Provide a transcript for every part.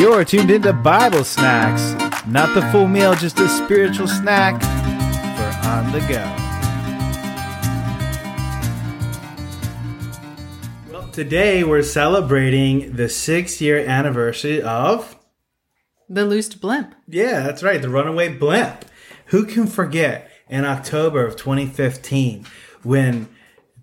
You're tuned into Bible Snacks. Not the full meal, just a spiritual snack for on the go. Well, today we're celebrating the six year anniversary of. The loosed blimp. Yeah, that's right, the runaway blimp. Who can forget in October of 2015 when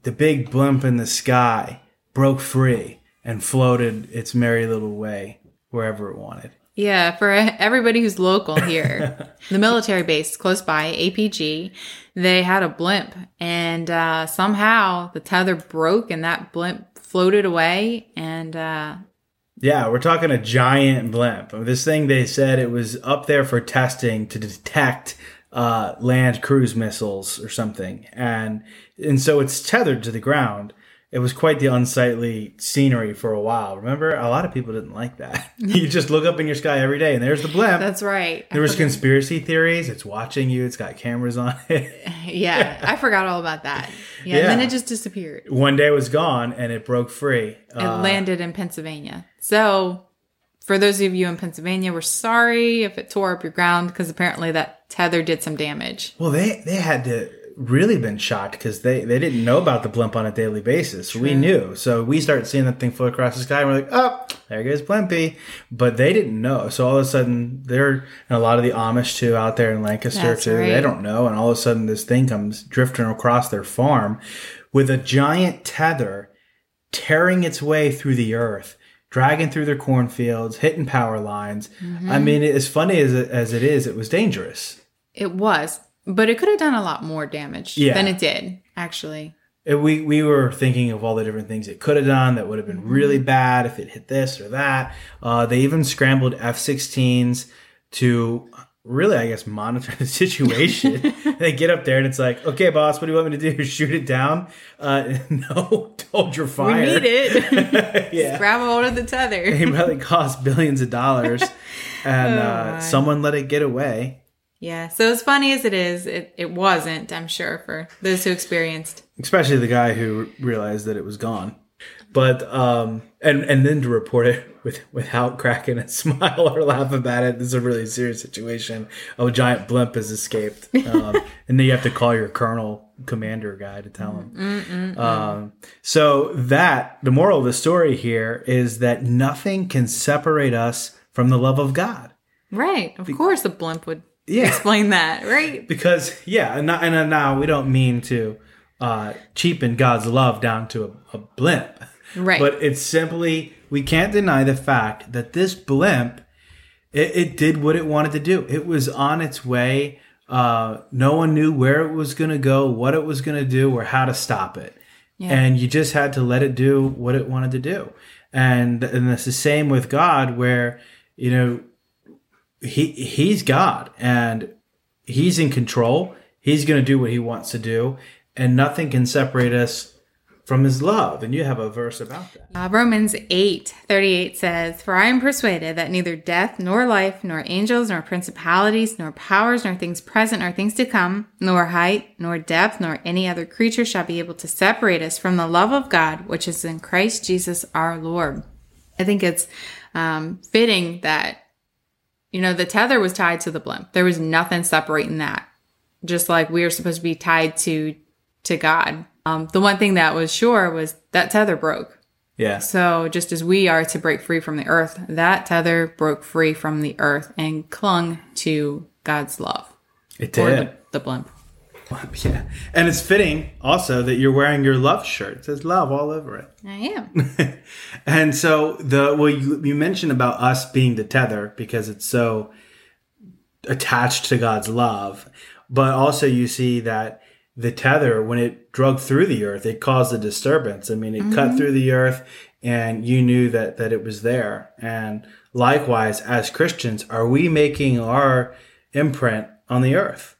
the big blimp in the sky broke free and floated its merry little way wherever it wanted? Yeah, for everybody who's local here, the military base close by, APG, they had a blimp, and uh, somehow the tether broke and that blimp floated away. And uh, Yeah, we're talking a giant blimp. This thing they said it was up there for testing to detect uh, land cruise missiles or something, and and so it's tethered to the ground. It was quite the unsightly scenery for a while. Remember, a lot of people didn't like that. you just look up in your sky every day, and there's the blimp. that's right. I there was forgot- conspiracy theories. It's watching you. It's got cameras on it. yeah, I forgot all about that. Yeah, Yeah. and then it just disappeared. One day it was gone, and it broke free. It Uh, landed in Pennsylvania. So, for those of you in Pennsylvania, we're sorry if it tore up your ground because apparently that tether did some damage. Well, they they had to really been shocked because they they didn't know about the blimp on a daily basis. We knew, so we start seeing that thing float across the sky, and we're like, oh, there goes Blimpy. But they didn't know, so all of a sudden, they're and a lot of the Amish too out there in Lancaster That's too. They don't know, and all of a sudden, this thing comes drifting across their farm with a giant tether tearing its way through the earth. Dragging through their cornfields, hitting power lines. Mm-hmm. I mean, as funny as it, as it is, it was dangerous. It was, but it could have done a lot more damage Yeah. than it did, actually. It- we we were thinking of all the different things it could have done that would have been really bad if it hit this or that. Uh, they even scrambled F-16s to really, I guess, monitor the situation. they get up there and it's like, okay, boss, what do you want me to do? Shoot it down? Uh, no, hold your fire. We need it. yeah, Grab hold of the tether. it probably cost billions of dollars, and Oh, uh, someone let it get away. Yeah. So as funny as it is, it, it wasn't, I'm sure, for those who experienced. especially the guy who realized that it was gone. But um, and and then to report it with without cracking a smile or laugh about it. This is a really serious situation. A giant blimp has escaped, um, and then you have to call your colonel commander guy to tell him. Um, so that the moral of the story here is that nothing can separate us from the love of God. Right. Of course, the blimp would Yeah. explain that, right? because yeah, and, and now we don't mean to uh, cheapen God's love down to a, a blimp, Right. But it's simply we can't deny the fact that this blimp, it, it did what it wanted to do. It was on its way. Uh, no one knew where it was going to go, what it was going to do, or how to stop it. And you just had to let it do what it wanted to do. And and it's the same with God, where you know he he's God and he's in control. He's going to do what he wants to do, and nothing can separate us from his love. And you have a verse about that. Uh, Romans 8 38 says, For I am persuaded that neither death, nor life, nor angels, nor principalities, nor powers, nor things present, nor things to come, nor height, nor depth, nor any other creature shall be able to separate us from the love of God, which is in Christ Jesus our Lord. I think it's um, fitting that, you know, the tether was tied to the blimp. There was nothing separating that. Just like we are supposed to be tied to to God. Um, the one thing that was sure was that tether broke. Yeah, So just as we are to break free from the earth, that tether broke free from the earth and clung to God's love it did. the, the blimp. Yeah, and it's fitting also that you're wearing your love shirt. It says love all over it. I am. and so the well, you, you mentioned about us being the tether because it's so attached to God's love, but also you see that the tether when it drug through the earth, it caused a disturbance. I mean, it cut mm-hmm. through the earth, and you knew that that it was there. And likewise, as Christians, are we making our imprint on the earth?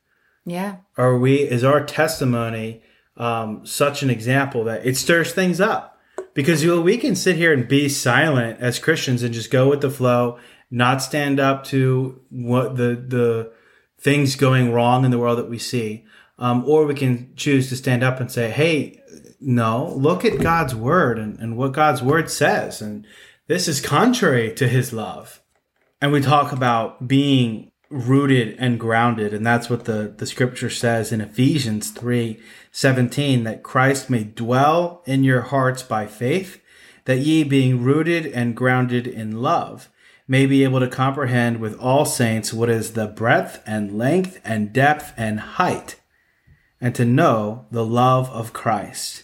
Yeah. are we is our testimony um, such an example that it stirs things up? Because you know, we can sit here and be silent as christians and just go with the flow not stand up to what the the things going wrong in the world that we see. Um, or we can choose to stand up and say hey no look at god's word and, and what god's word says and this is contrary to his love. And we talk about being rooted and grounded. And that's what the the scripture says in Ephesians 3 17 that Christ may dwell in your hearts by faith that ye being rooted and grounded in love may be able to comprehend with all saints what is the breadth and length and depth and height and to know the love of Christ.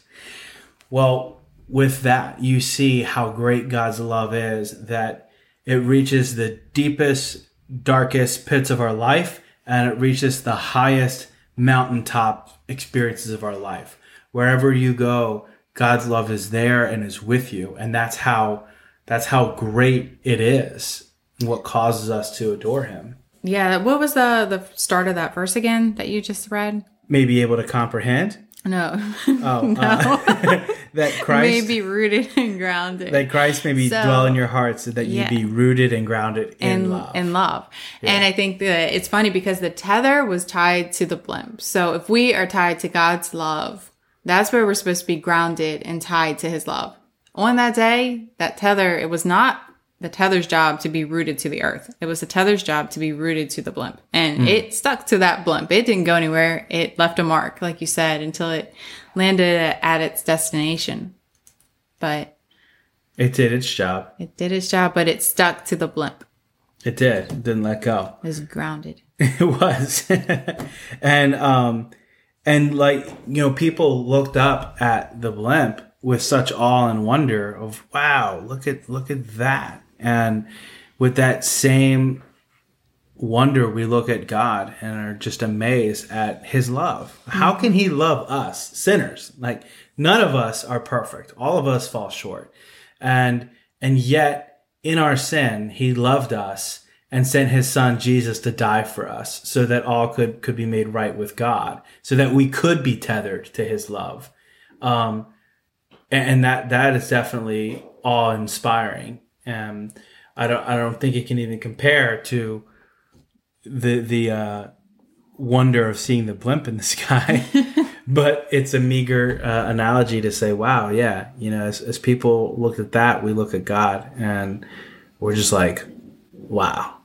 Well with that you see how great God's love is that it reaches the deepest darkest pits of our life and it reaches the highest mountaintop experiences of our life. Wherever you go, God's love is there and is with you. And that's how, that's how great it is. What causes us to adore him. Yeah. What was the, the start of that verse again that you just read? May be able to comprehend. No. Oh, no. Uh, that Christ may be rooted and grounded. That Christ may be so, dwell in your hearts, so that yeah. you be rooted and grounded in, love. In love. Yeah. And I think that it's funny because the tether was tied to the blimp. So if we are tied to God's love, that's where we're supposed to be grounded and tied to his love. On that day, that tether, it was not the tether's job to be rooted to the earth. It was the tether's job to be rooted to the blimp. And mm. it stuck to that blimp. It didn't go anywhere. It left a mark, like you said, until it landed at its destination. But it did its job. It did its job, but it stuck to the blimp. It did. It didn't let go. It was grounded. it was. and um and like, you know, people looked up at the blimp with such awe and wonder of wow, look at look at that and with that same wonder, we look at God and are just amazed at his love. How can he love us, sinners? Like none of us are perfect. All of us fall short. And, and yet in our sin, he loved us and sent his son Jesus to die for us so that all could, could be made right with God, so that we could be tethered to his love. Um, and, that, that is definitely awe inspiring. And I don't I don't think it can even compare to the the uh, wonder of seeing the blimp in the sky. but it's a meager uh, analogy to say, wow, yeah, you know, as, as people look at that, we look at God and we're just like, wow,